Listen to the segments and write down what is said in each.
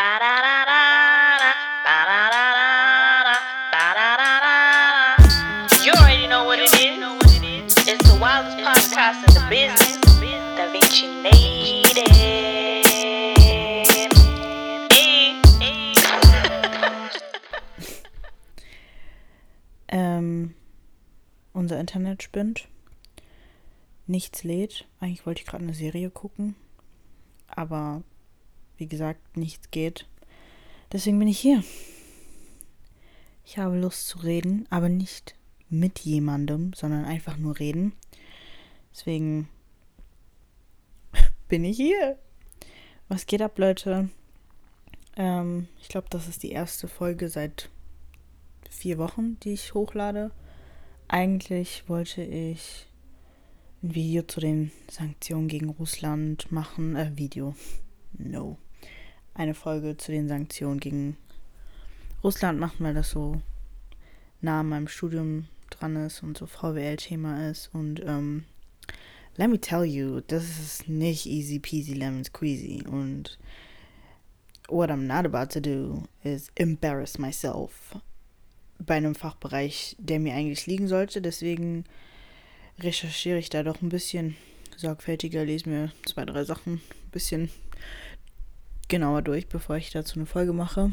You already know what it is. It's the wildest podcast in the business. Da Vinci Native. Ähm, unser Internet spinnt. Nichts lädt. Eigentlich wollte ich gerade eine Serie gucken. Aber wie gesagt, nichts geht. Deswegen bin ich hier. Ich habe Lust zu reden, aber nicht mit jemandem, sondern einfach nur reden. Deswegen bin ich hier. Was geht ab, Leute? Ähm, ich glaube, das ist die erste Folge seit vier Wochen, die ich hochlade. Eigentlich wollte ich ein Video zu den Sanktionen gegen Russland machen. Äh, Video. No. Eine Folge zu den Sanktionen gegen Russland machen, weil das so nah an meinem Studium dran ist und so VWL-Thema ist. Und ähm, let me tell you, das ist nicht easy peasy lemon squeezy. Und what I'm not about to do is embarrass myself bei einem Fachbereich, der mir eigentlich liegen sollte. Deswegen recherchiere ich da doch ein bisschen sorgfältiger, lese mir zwei, drei Sachen ein bisschen genauer durch, bevor ich dazu eine Folge mache.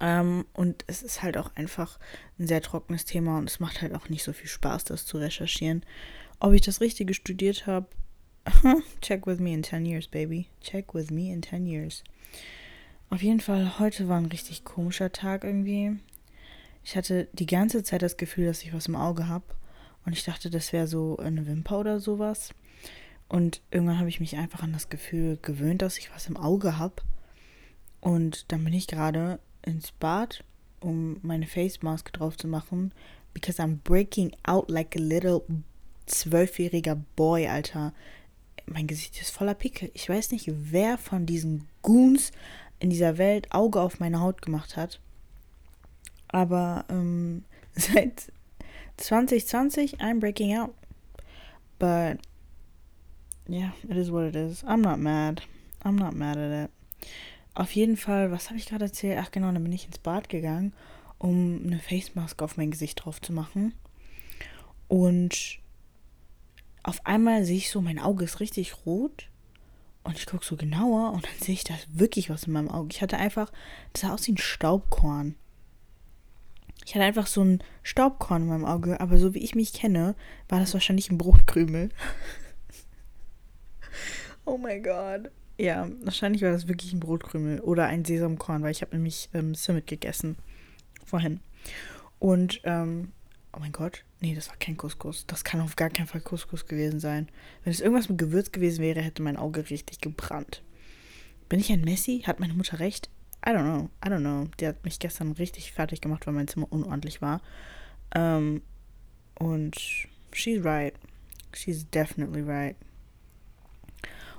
Ähm, und es ist halt auch einfach ein sehr trockenes Thema und es macht halt auch nicht so viel Spaß, das zu recherchieren. Ob ich das Richtige studiert habe, check with me in 10 years, baby. Check with me in 10 years. Auf jeden Fall, heute war ein richtig komischer Tag irgendwie. Ich hatte die ganze Zeit das Gefühl, dass ich was im Auge habe. Und ich dachte, das wäre so eine Wimper oder sowas. Und irgendwann habe ich mich einfach an das Gefühl gewöhnt, dass ich was im Auge habe. Und dann bin ich gerade ins Bad, um meine Face Mask drauf zu machen. Because I'm breaking out like a little zwölfjähriger Boy, Alter. Mein Gesicht ist voller Pickel. Ich weiß nicht, wer von diesen Goons in dieser Welt Auge auf meine Haut gemacht hat. Aber ähm, seit 2020, I'm breaking out. But yeah, it is what it is. I'm not mad. I'm not mad at it. Auf jeden Fall, was habe ich gerade erzählt? Ach genau, dann bin ich ins Bad gegangen, um eine Face Mask auf mein Gesicht drauf zu machen. Und auf einmal sehe ich so, mein Auge ist richtig rot. Und ich gucke so genauer und dann sehe ich da wirklich was in meinem Auge. Ich hatte einfach, das sah aus wie ein Staubkorn. Ich hatte einfach so ein Staubkorn in meinem Auge, aber so wie ich mich kenne, war das wahrscheinlich ein Brotkrümel. oh mein Gott. Ja, wahrscheinlich war das wirklich ein Brotkrümel oder ein Sesamkorn, weil ich habe nämlich ähm, Simmet gegessen vorhin. Und, ähm, oh mein Gott, nee, das war kein Couscous. Das kann auf gar keinen Fall Couscous gewesen sein. Wenn es irgendwas mit Gewürz gewesen wäre, hätte mein Auge richtig gebrannt. Bin ich ein Messi? Hat meine Mutter recht? I don't know, I don't know. Die hat mich gestern richtig fertig gemacht, weil mein Zimmer unordentlich war. Ähm, und she's right. She's definitely right.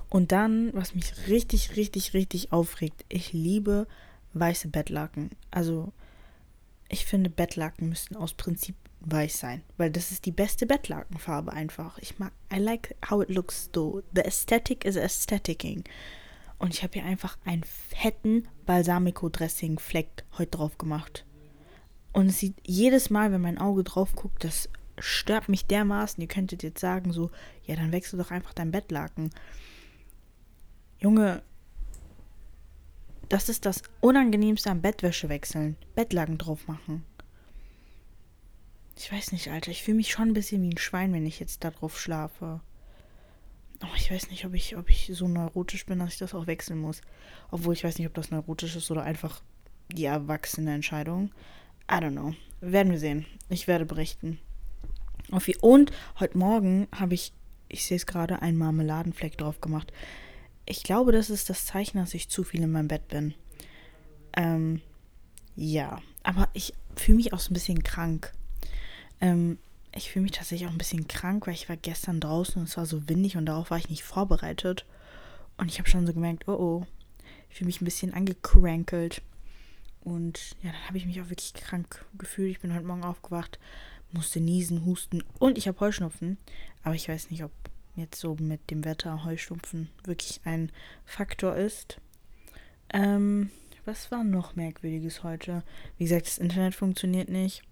Und dann, was mich richtig, richtig, richtig aufregt, ich liebe weiße Bettlaken. Also, ich finde, Bettlaken müssten aus Prinzip weiß sein, weil das ist die beste Bettlakenfarbe einfach. Ich mag, I like how it looks though. The aesthetic is aestheticing. Und ich habe hier einfach einen fetten Balsamico-Dressing-Fleck heute drauf gemacht. Und es sieht jedes Mal, wenn mein Auge drauf guckt, das stört mich dermaßen. Ihr könntet jetzt sagen, so, ja, dann wechsel doch einfach dein Bettlaken. Junge, das ist das Unangenehmste am Bettwäsche wechseln. Bettlaken drauf machen. Ich weiß nicht, Alter. Ich fühle mich schon ein bisschen wie ein Schwein, wenn ich jetzt da drauf schlafe. Oh, ich weiß nicht, ob ich, ob ich so neurotisch bin, dass ich das auch wechseln muss. Obwohl ich weiß nicht, ob das neurotisch ist oder einfach die erwachsene Entscheidung. I don't know. Werden wir sehen. Ich werde berichten. Und heute Morgen habe ich, ich sehe es gerade, einen Marmeladenfleck drauf gemacht. Ich glaube, das ist das Zeichen, dass ich zu viel in meinem Bett bin. Ähm, ja. Aber ich fühle mich auch so ein bisschen krank. Ähm, ich fühle mich tatsächlich auch ein bisschen krank, weil ich war gestern draußen und es war so windig und darauf war ich nicht vorbereitet. Und ich habe schon so gemerkt, oh oh, ich fühle mich ein bisschen angecrankelt. Und ja, dann habe ich mich auch wirklich krank gefühlt. Ich bin heute Morgen aufgewacht, musste niesen, husten und ich habe Heuschnupfen. Aber ich weiß nicht, ob jetzt so mit dem Wetter Heuschnupfen wirklich ein Faktor ist. Ähm, was war noch merkwürdiges heute? Wie gesagt, das Internet funktioniert nicht.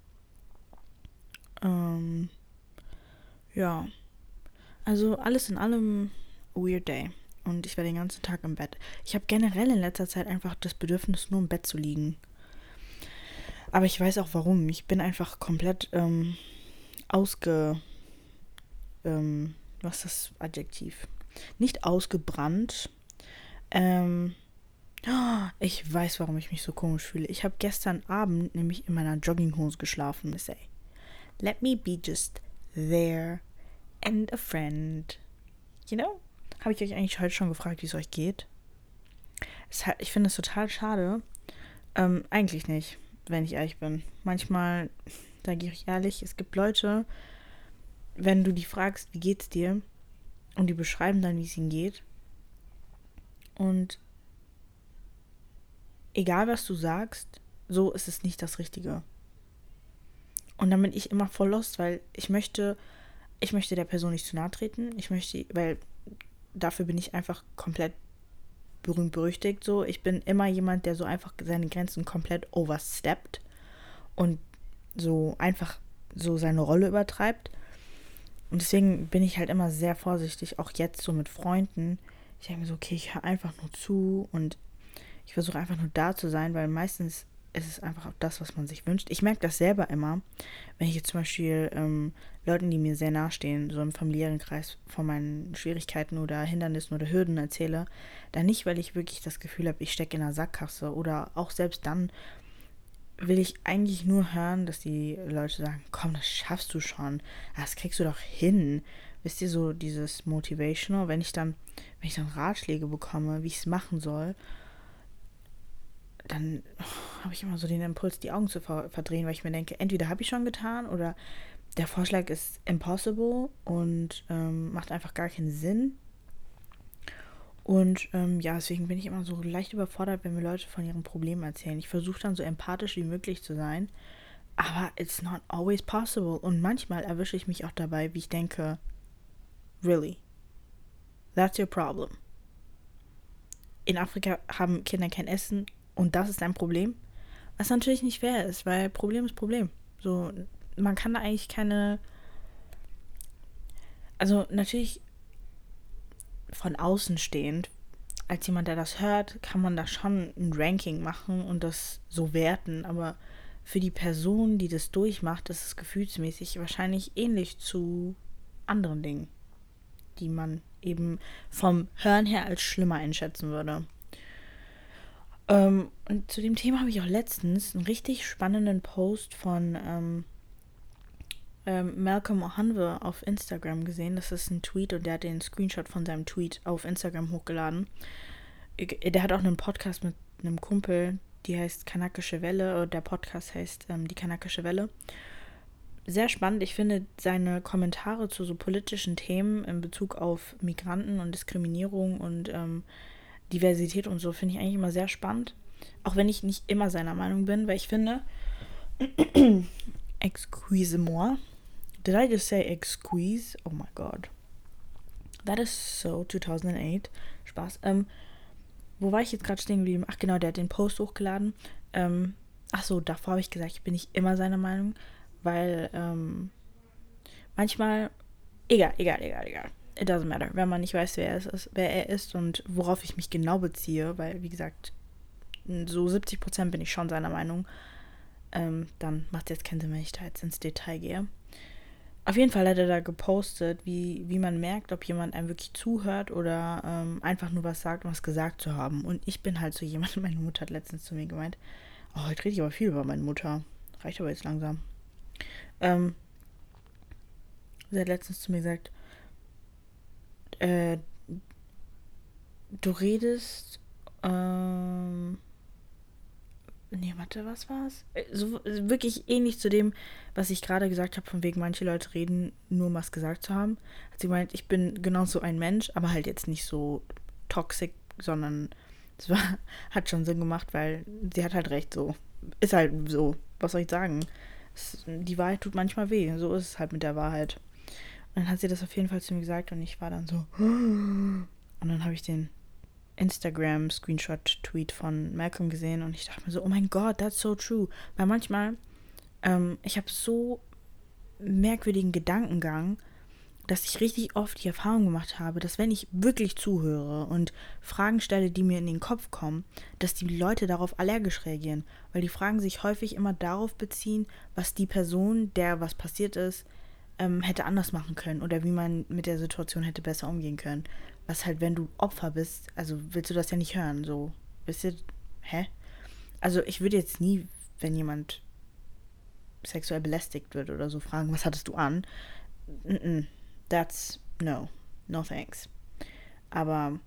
Ähm, ja. Also alles in allem weird day. Und ich war den ganzen Tag im Bett. Ich habe generell in letzter Zeit einfach das Bedürfnis, nur im Bett zu liegen. Aber ich weiß auch warum. Ich bin einfach komplett ähm, ausge. Ähm, was ist das Adjektiv? Nicht ausgebrannt. Ähm, ich weiß, warum ich mich so komisch fühle. Ich habe gestern Abend nämlich in meiner Jogginghose geschlafen. Miss A. Let me be just there and a friend. You know? Habe ich euch eigentlich heute schon gefragt, wie es euch geht? Es, ich finde es total schade. Ähm, eigentlich nicht, wenn ich ehrlich bin. Manchmal, da gehe ich ehrlich, es gibt Leute, wenn du die fragst, wie geht's dir? Und die beschreiben dann, wie es ihnen geht. Und egal was du sagst, so ist es nicht das Richtige. Und dann bin ich immer voll lost, weil ich möchte, ich möchte der Person nicht zu nahe treten. Ich möchte, weil dafür bin ich einfach komplett berühmt berüchtigt so. Ich bin immer jemand, der so einfach seine Grenzen komplett oversteppt und so einfach so seine Rolle übertreibt. Und deswegen bin ich halt immer sehr vorsichtig, auch jetzt so mit Freunden. Ich denke mir so, okay, ich höre einfach nur zu und ich versuche einfach nur da zu sein, weil meistens ist es einfach auch das, was man sich wünscht. Ich merke das selber immer, wenn ich jetzt zum Beispiel ähm, Leuten, die mir sehr nahestehen, so im familiären Kreis von meinen Schwierigkeiten oder Hindernissen oder Hürden erzähle, dann nicht, weil ich wirklich das Gefühl habe, ich stecke in einer Sackgasse oder auch selbst dann will ich eigentlich nur hören, dass die Leute sagen, komm, das schaffst du schon, das kriegst du doch hin. Wisst ihr, so dieses Motivational, wenn ich dann, wenn ich dann Ratschläge bekomme, wie ich es machen soll dann habe ich immer so den Impuls, die Augen zu ver verdrehen, weil ich mir denke, entweder habe ich schon getan oder der Vorschlag ist impossible und ähm, macht einfach gar keinen Sinn. Und ähm, ja, deswegen bin ich immer so leicht überfordert, wenn mir Leute von ihren Problemen erzählen. Ich versuche dann so empathisch wie möglich zu sein, aber it's not always possible. Und manchmal erwische ich mich auch dabei, wie ich denke, really, that's your problem. In Afrika haben Kinder kein Essen, und das ist ein Problem. Was natürlich nicht fair ist, weil Problem ist Problem. So, man kann da eigentlich keine. Also natürlich von außen stehend, als jemand, der das hört, kann man da schon ein Ranking machen und das so werten, aber für die Person, die das durchmacht, ist es gefühlsmäßig wahrscheinlich ähnlich zu anderen Dingen, die man eben vom Hören her als schlimmer einschätzen würde. Ähm, und zu dem Thema habe ich auch letztens einen richtig spannenden Post von ähm, ähm, Malcolm Ohanwe auf Instagram gesehen. Das ist ein Tweet und der hat den Screenshot von seinem Tweet auf Instagram hochgeladen. Der hat auch einen Podcast mit einem Kumpel, die heißt Kanakische Welle. Der Podcast heißt ähm, Die Kanakische Welle. Sehr spannend. Ich finde seine Kommentare zu so politischen Themen in Bezug auf Migranten und Diskriminierung und ähm, Diversität und so finde ich eigentlich immer sehr spannend. Auch wenn ich nicht immer seiner Meinung bin, weil ich finde, excuse-moi, did I just say excuse? Oh my god. That is so 2008. Spaß. Ähm, wo war ich jetzt gerade stehen geblieben? Ach genau, der hat den Post hochgeladen. Ähm, ach so, davor habe ich gesagt, ich bin nicht immer seiner Meinung, weil ähm, manchmal, egal, egal, egal, egal it doesn't matter, wenn man nicht weiß, wer er ist, wer er ist und worauf ich mich genau beziehe, weil, wie gesagt, so 70 Prozent bin ich schon seiner Meinung, ähm, dann macht es jetzt keinen Sinn, wenn ich da jetzt ins Detail gehe. Auf jeden Fall hat er da gepostet, wie, wie man merkt, ob jemand einem wirklich zuhört oder ähm, einfach nur was sagt, um was gesagt zu haben. Und ich bin halt so jemand, meine Mutter hat letztens zu mir gemeint, oh, heute rede ich aber viel über meine Mutter. Reicht aber jetzt langsam. Ähm, sie hat letztens zu mir gesagt, äh, du redest, ähm, nee, warte, was war's? Äh, so, wirklich ähnlich zu dem, was ich gerade gesagt habe, von wegen manche Leute reden, nur um was gesagt zu haben. Hat sie meint, ich bin genauso ein Mensch, aber halt jetzt nicht so toxisch, sondern es war, hat schon Sinn gemacht, weil sie hat halt recht so. Ist halt so. Was soll ich sagen? Es, die Wahrheit tut manchmal weh. So ist es halt mit der Wahrheit. Und dann hat sie das auf jeden Fall zu mir gesagt und ich war dann so. Und dann habe ich den Instagram-Screenshot-Tweet von Malcolm gesehen und ich dachte mir so, oh mein Gott, that's so true. Weil manchmal, ähm, ich habe so merkwürdigen Gedankengang, dass ich richtig oft die Erfahrung gemacht habe, dass wenn ich wirklich zuhöre und Fragen stelle, die mir in den Kopf kommen, dass die Leute darauf allergisch reagieren, weil die Fragen sich häufig immer darauf beziehen, was die Person, der was passiert ist, ähm, hätte anders machen können oder wie man mit der Situation hätte besser umgehen können. Was halt, wenn du Opfer bist, also willst du das ja nicht hören, so, wisst ihr, hä? Also ich würde jetzt nie, wenn jemand sexuell belästigt wird oder so, fragen, was hattest du an? Mm -mm that's no, no thanks. Aber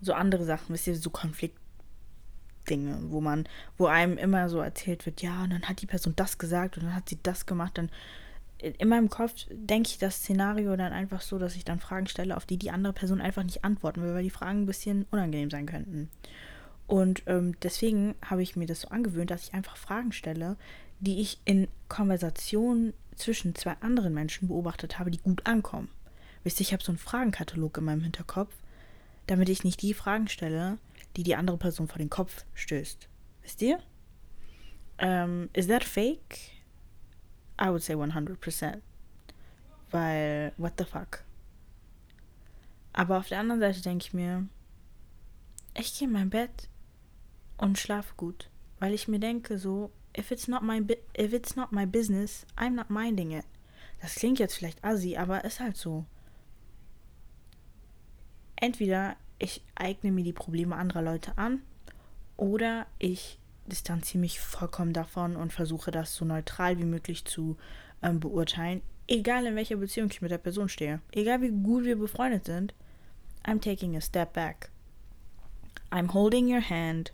so andere Sachen, wisst ihr, so Konfliktdinge, wo man, wo einem immer so erzählt wird, ja, und dann hat die Person das gesagt und dann hat sie das gemacht, dann in meinem Kopf denke ich das Szenario dann einfach so, dass ich dann Fragen stelle, auf die die andere Person einfach nicht antworten will, weil die Fragen ein bisschen unangenehm sein könnten. Und ähm, deswegen habe ich mir das so angewöhnt, dass ich einfach Fragen stelle, die ich in Konversationen zwischen zwei anderen Menschen beobachtet habe, die gut ankommen. Wisst ihr, ich habe so einen Fragenkatalog in meinem Hinterkopf, damit ich nicht die Fragen stelle, die die andere Person vor den Kopf stößt. Wisst ihr? Um, ähm, is that fake? I would say 100%. Weil, what the fuck? Aber auf der anderen Seite denke ich mir, ich gehe in mein Bett und schlafe gut. Weil ich mir denke, so, if it's not my if it's not my business, I'm not minding it. Das klingt jetzt vielleicht assi, aber ist halt so. Entweder ich eigne mir die Probleme anderer Leute an oder ich distanziere mich vollkommen davon und versuche das so neutral wie möglich zu ähm, beurteilen, egal in welcher Beziehung ich mit der Person stehe, egal wie gut wir befreundet sind. I'm taking a step back. I'm holding your hand.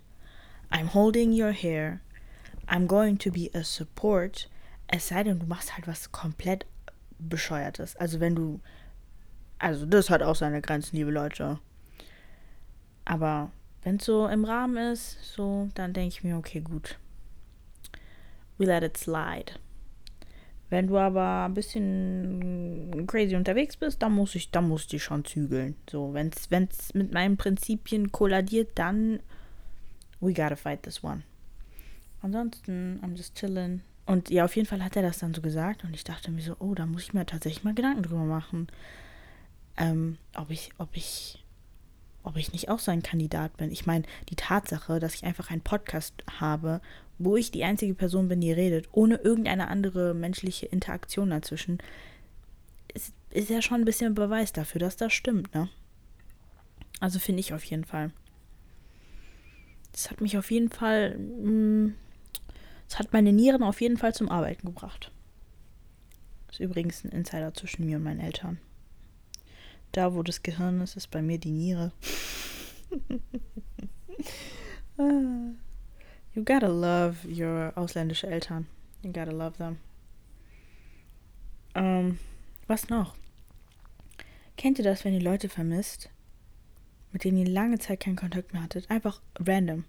I'm holding your hair. I'm going to be a support, es sei denn, du machst halt was komplett bescheuertes. Also wenn du, also das hat auch seine Grenzen, liebe Leute. Aber wenn es so im Rahmen ist, so, dann denke ich mir, okay, gut. We let it slide. Wenn du aber ein bisschen crazy unterwegs bist, dann muss ich, dann muss ich schon zügeln. So, wenn es mit meinen Prinzipien kolladiert, dann we gotta fight this one. Ansonsten, I'm just chilling. Und ja, auf jeden Fall hat er das dann so gesagt und ich dachte mir so, oh, da muss ich mir tatsächlich mal Gedanken drüber machen, ähm, ob ich, ob ich, ob ich nicht auch so ein Kandidat bin. Ich meine, die Tatsache, dass ich einfach einen Podcast habe, wo ich die einzige Person bin, die redet, ohne irgendeine andere menschliche Interaktion dazwischen, ist, ist ja schon ein bisschen Beweis dafür, dass das stimmt, ne? Also finde ich auf jeden Fall. Das hat mich auf jeden Fall. Mh, mm, es hat meine Nieren auf jeden Fall zum Arbeiten gebracht. Das ist übrigens ein Insider zwischen mir und meinen Eltern. Da, wo das Gehirn ist, ist bei mir die Niere. you gotta love your ausländische Eltern. You gotta love them. Ähm, was noch? Kennt ihr das, wenn ihr Leute vermisst, mit denen ihr lange Zeit keinen Kontakt mehr hattet? Einfach random.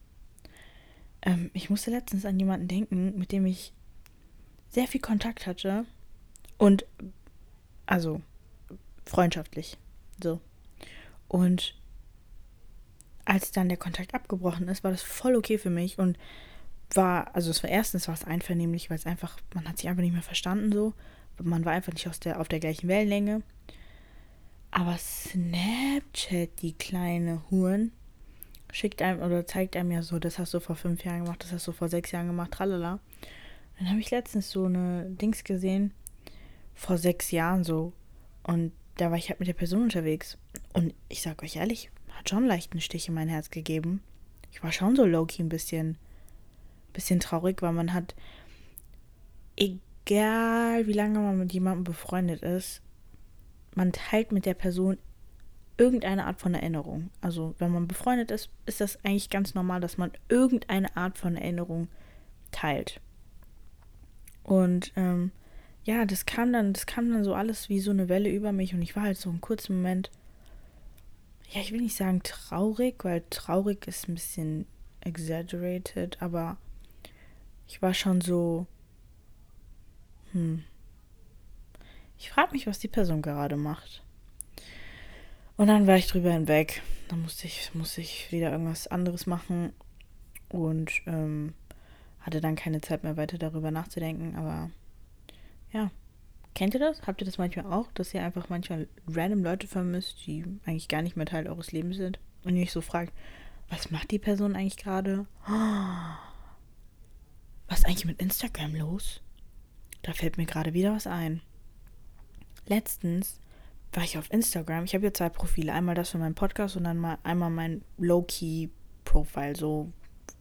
Ähm, ich musste letztens an jemanden denken, mit dem ich sehr viel Kontakt hatte. Und, also, freundschaftlich. So. Und als dann der Kontakt abgebrochen ist, war das voll okay für mich und war, also es war erstens war es einvernehmlich, weil es einfach, man hat sich einfach nicht mehr verstanden so. Man war einfach nicht aus der, auf der gleichen Wellenlänge. Aber Snapchat, die kleine Huren, schickt einem oder zeigt einem ja so, das hast du vor fünf Jahren gemacht, das hast du vor sechs Jahren gemacht, tralala. Dann habe ich letztens so eine Dings gesehen, vor sechs Jahren so. Und da war ich halt mit der Person unterwegs. Und ich sag euch ehrlich, hat schon leicht einen Stich in mein Herz gegeben. Ich war schon so low-key ein bisschen, bisschen traurig, weil man hat, egal wie lange man mit jemandem befreundet ist, man teilt mit der Person irgendeine Art von Erinnerung. Also wenn man befreundet ist, ist das eigentlich ganz normal, dass man irgendeine Art von Erinnerung teilt. Und ähm, ja, das kam dann, das kam dann so alles wie so eine Welle über mich und ich war halt so einen kurzen Moment, ja, ich will nicht sagen traurig, weil traurig ist ein bisschen exaggerated, aber ich war schon so, hm, ich frage mich, was die Person gerade macht. Und dann war ich drüber hinweg. Dann musste ich, musste ich wieder irgendwas anderes machen und ähm, hatte dann keine Zeit mehr weiter darüber nachzudenken. Aber ja, kennt ihr das? Habt ihr das manchmal auch, dass ihr einfach manchmal random Leute vermisst, die eigentlich gar nicht mehr Teil eures Lebens sind und ihr euch so fragt, was macht die Person eigentlich gerade? Was ist eigentlich mit Instagram los? Da fällt mir gerade wieder was ein. Letztens war ich auf Instagram. Ich habe hier zwei Profile. Einmal das für meinen Podcast und dann mal einmal mein Low-Key-Profile. So,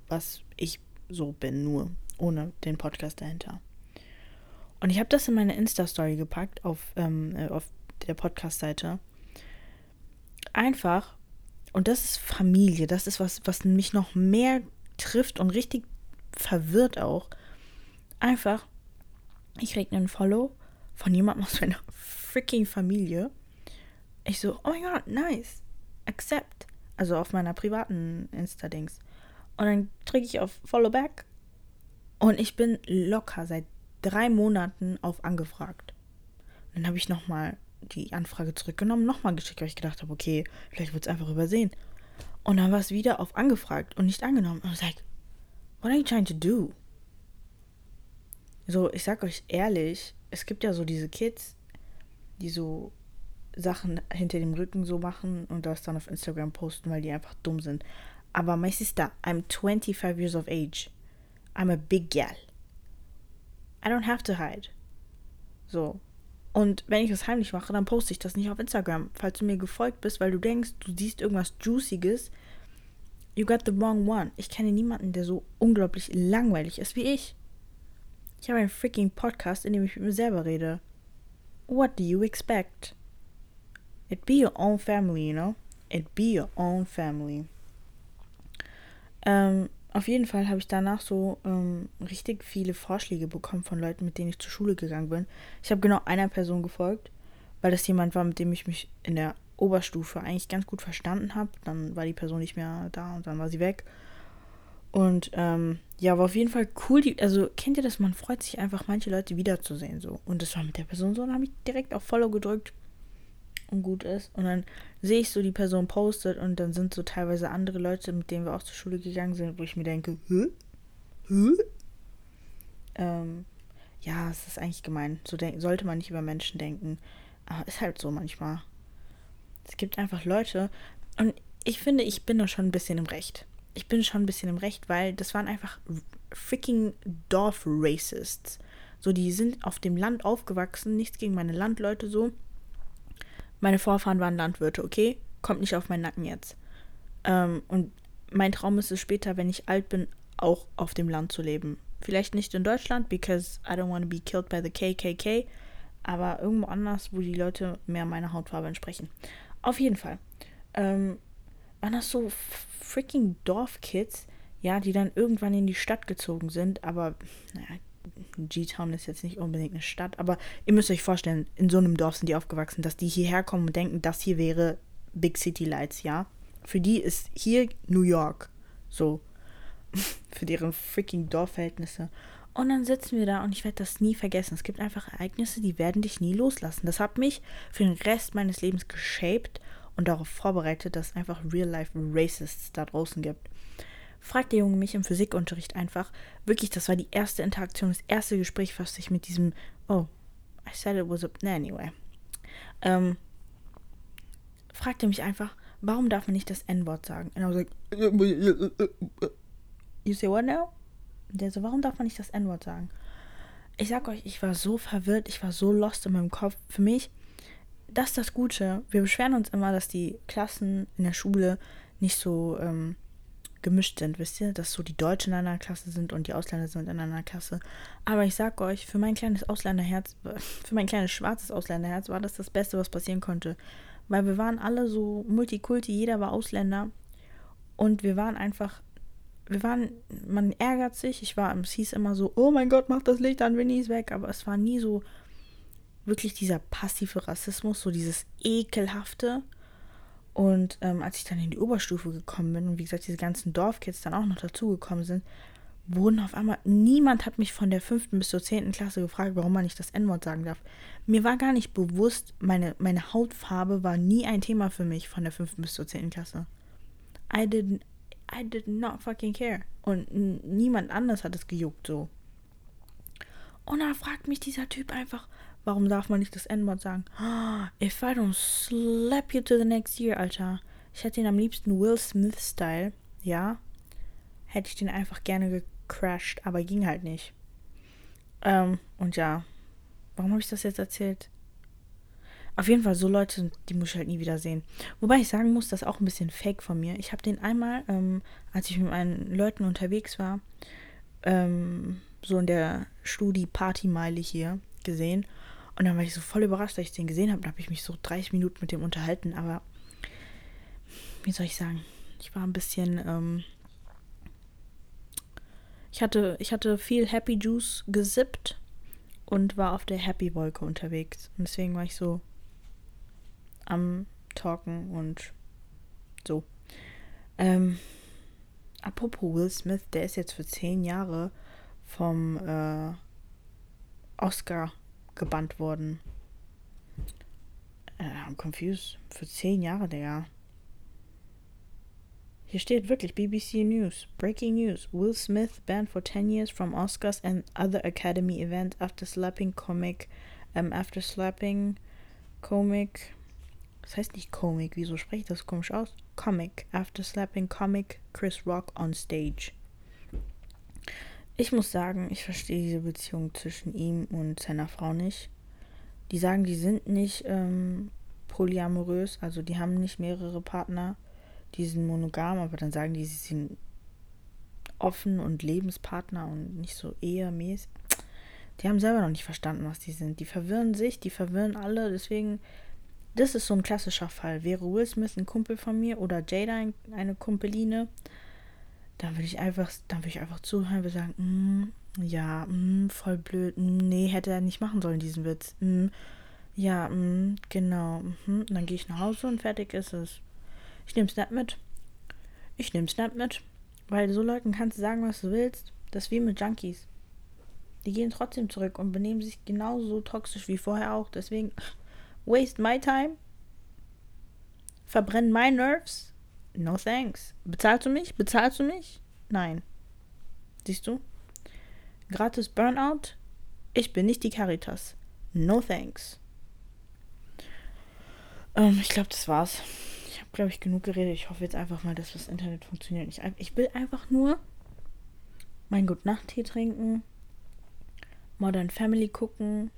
was ich so bin, nur ohne den Podcast dahinter. Und ich habe das in meine Insta-Story gepackt auf, ähm, äh, auf der Podcast-Seite. Einfach, und das ist Familie, das ist was, was mich noch mehr trifft und richtig verwirrt auch. Einfach, ich krieg einen Follow von jemandem aus meiner freaking Familie. Ich so, oh mein Gott, nice. Accept. Also auf meiner privaten Insta-Dings. Und dann drücke ich auf Follow Back. Und ich bin locker seit drei Monaten auf angefragt. Dann habe ich nochmal die Anfrage zurückgenommen, nochmal geschickt, weil ich gedacht habe, okay, vielleicht wird es einfach übersehen. Und dann war es wieder auf angefragt und nicht angenommen. Und ich sage, what are you trying to do? So, ich sag euch ehrlich, es gibt ja so diese Kids, die so Sachen hinter dem Rücken so machen und das dann auf Instagram posten, weil die einfach dumm sind. Aber my sister, I'm 25 years of age. I'm a big gal. I don't have to hide. So. Und wenn ich das heimlich mache, dann poste ich das nicht auf Instagram. Falls du mir gefolgt bist, weil du denkst, du siehst irgendwas Juiciges, you got the wrong one. Ich kenne niemanden, der so unglaublich langweilig ist wie ich. Ich habe einen freaking Podcast, in dem ich mit mir selber rede. What do you expect? It be your own family, you know? It be your own family. Ähm, auf jeden Fall habe ich danach so ähm, richtig viele Vorschläge bekommen von Leuten, mit denen ich zur Schule gegangen bin. Ich habe genau einer Person gefolgt, weil das jemand war, mit dem ich mich in der Oberstufe eigentlich ganz gut verstanden habe. Dann war die Person nicht mehr da und dann war sie weg. Und ähm, ja, war auf jeden Fall cool. Die, also kennt ihr das? Man freut sich einfach, manche Leute wiederzusehen. so. Und das war mit der Person so. Dann habe ich direkt auf Follow gedrückt und gut ist. Und dann sehe ich so, die Person postet und dann sind so teilweise andere Leute, mit denen wir auch zur Schule gegangen sind, wo ich mir denke, hä? Hä? Ähm, ja, es ist eigentlich gemein. So sollte man nicht über Menschen denken. Aber ist halt so manchmal. Es gibt einfach Leute und ich finde, ich bin da schon ein bisschen im Recht. Ich bin schon ein bisschen im Recht, weil das waren einfach freaking Dorf-Racists. So, die sind auf dem Land aufgewachsen, nichts gegen meine Landleute so. Meine Vorfahren waren Landwirte, okay? Kommt nicht auf meinen Nacken jetzt. Ähm, und mein Traum ist es später, wenn ich alt bin, auch auf dem Land zu leben. Vielleicht nicht in Deutschland, because I don't want to be killed by the KKK, aber irgendwo anders, wo die Leute mehr meiner Hautfarbe entsprechen. Auf jeden Fall. Ähm, waren das so freaking Dorfkids, ja, die dann irgendwann in die Stadt gezogen sind, aber naja, G-Town ist jetzt nicht unbedingt eine Stadt, aber ihr müsst euch vorstellen, in so einem Dorf sind die aufgewachsen, dass die hierher kommen und denken, das hier wäre Big City Lights, ja. Für die ist hier New York. So. Für deren freaking Dorfverhältnisse. Und dann sitzen wir da und ich werde das nie vergessen. Es gibt einfach Ereignisse, die werden dich nie loslassen. Das hat mich für den Rest meines Lebens geshaped und darauf vorbereitet, dass es einfach Real-Life Racists da draußen gibt fragt der Junge mich im Physikunterricht einfach. Wirklich, das war die erste Interaktion, das erste Gespräch, was ich mit diesem, oh, I said it was a, anyway. Ähm, fragte mich einfach, warum darf man nicht das N-Wort sagen? Und I was like, you say what now? Der so, warum darf man nicht das N-Wort sagen? Ich sag euch, ich war so verwirrt, ich war so lost in meinem Kopf. Für mich, das ist das Gute. Wir beschweren uns immer, dass die Klassen in der Schule nicht so ähm, gemischt sind, wisst ihr, dass so die Deutschen in einer Klasse sind und die Ausländer sind in einer Klasse. Aber ich sag euch, für mein kleines Ausländerherz, für mein kleines schwarzes Ausländerherz war das das Beste, was passieren konnte. Weil wir waren alle so Multikulti, jeder war Ausländer. Und wir waren einfach, wir waren, man ärgert sich, ich war, es hieß immer so, oh mein Gott, mach das Licht an, Winnie ist weg, aber es war nie so wirklich dieser passive Rassismus, so dieses ekelhafte, und ähm, als ich dann in die Oberstufe gekommen bin und wie gesagt diese ganzen Dorfkids dann auch noch dazugekommen sind, wurden auf einmal, niemand hat mich von der fünften bis zur zehnten Klasse gefragt, warum man nicht das N-Wort sagen darf. Mir war gar nicht bewusst, meine, meine Hautfarbe war nie ein Thema für mich von der fünften bis zur zehnten Klasse. I did, I did not fucking care. Und niemand anders hat es gejuckt so. Und dann fragt mich dieser Typ einfach, warum darf man nicht das N-Wort sagen? If I don't slap you to the next year, Alter. Ich hätte ihn am liebsten Will Smith-Style, ja. Hätte ich den einfach gerne gecrashed, aber ging halt nicht. Ähm, und ja, warum habe ich das jetzt erzählt? Auf jeden Fall, so Leute, die muss ich halt nie wieder sehen. Wobei ich sagen muss, das ist auch ein bisschen fake von mir. Ich habe den einmal, ähm, als ich mit meinen Leuten unterwegs war, ähm, so in der Studi-Party-Meile hier gesehen. Und dann war ich so voll überrascht, dass ich den gesehen habe. Dann habe ich mich so 30 Minuten mit dem unterhalten. Aber wie soll ich sagen? Ich war ein bisschen. Ähm, ich, hatte, ich hatte viel Happy Juice gesippt und war auf der Happy Wolke unterwegs. Und deswegen war ich so am Talken und so. Ähm, apropos Will Smith, der ist jetzt für zehn Jahre vom äh, Oscar gebannt worden. Äh, I'm confused. Für zehn Jahre, Digga. Hier steht wirklich BBC News. Breaking news. Will Smith banned for 10 years from Oscars and other Academy events after slapping comic. Um, after slapping comic. Das heißt nicht Comic. Wieso spreche ich das komisch aus? Comic. After slapping comic Chris Rock on stage. Ich muss sagen, ich verstehe diese Beziehung zwischen ihm und seiner Frau nicht. Die sagen, die sind nicht ähm, polyamorös, also die haben nicht mehrere Partner, die sind monogam, aber dann sagen die, sie sind offen und Lebenspartner und nicht so ehemäßig. Die haben selber noch nicht verstanden, was die sind. Die verwirren sich, die verwirren alle, deswegen, das ist so ein klassischer Fall. Wäre Will Smith ein Kumpel von mir oder Jada eine Kumpeline, dann würde ich einfach, dann würde ich einfach zuhören und sagen, mm, ja, mm, voll blöd, mm, nee, hätte er nicht machen sollen, diesen Witz. Mm, ja, mm, genau. Mm, dann gehe ich nach Hause und fertig ist es. Ich nehme Snap mit. Ich nehme Snap mit. Weil so Leuten kannst du sagen, was du willst. Das ist wie mit Junkies. Die gehen trotzdem zurück und benehmen sich genauso toxisch wie vorher auch. Deswegen, waste my time. Verbrennen my nerves No thanks. Bezahlst du mich? Bezahlst du mich? Nein. Siehst du? Gratis Burnout? Ich bin nicht die Caritas. No thanks. Ähm, ich glaube, das war's. Ich habe, glaube ich, genug geredet. Ich hoffe jetzt einfach mal, dass das Internet funktioniert. Ich, ich will einfach nur mein Gut Nacht Tee trinken, Modern Family gucken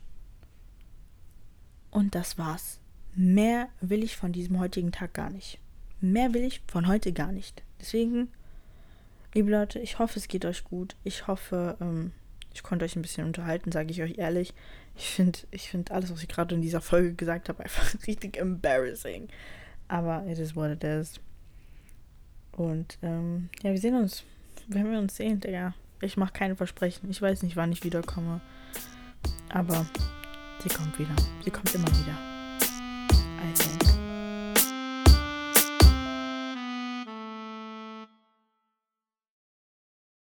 und das war's. Mehr will ich von diesem heutigen Tag gar nicht. Mehr will ich von heute gar nicht. Deswegen, liebe Leute, ich hoffe, es geht euch gut. Ich hoffe, ähm, ich konnte euch ein bisschen unterhalten, sage ich euch ehrlich. Ich finde ich find alles, was ich gerade in dieser Folge gesagt habe, einfach richtig embarrassing. Aber it is what it is. Und ähm, ja, wir sehen uns. Wenn wir uns sehen, Digga. Ich mache keine Versprechen. Ich weiß nicht, wann ich wiederkomme. Aber sie kommt wieder. Sie kommt immer wieder.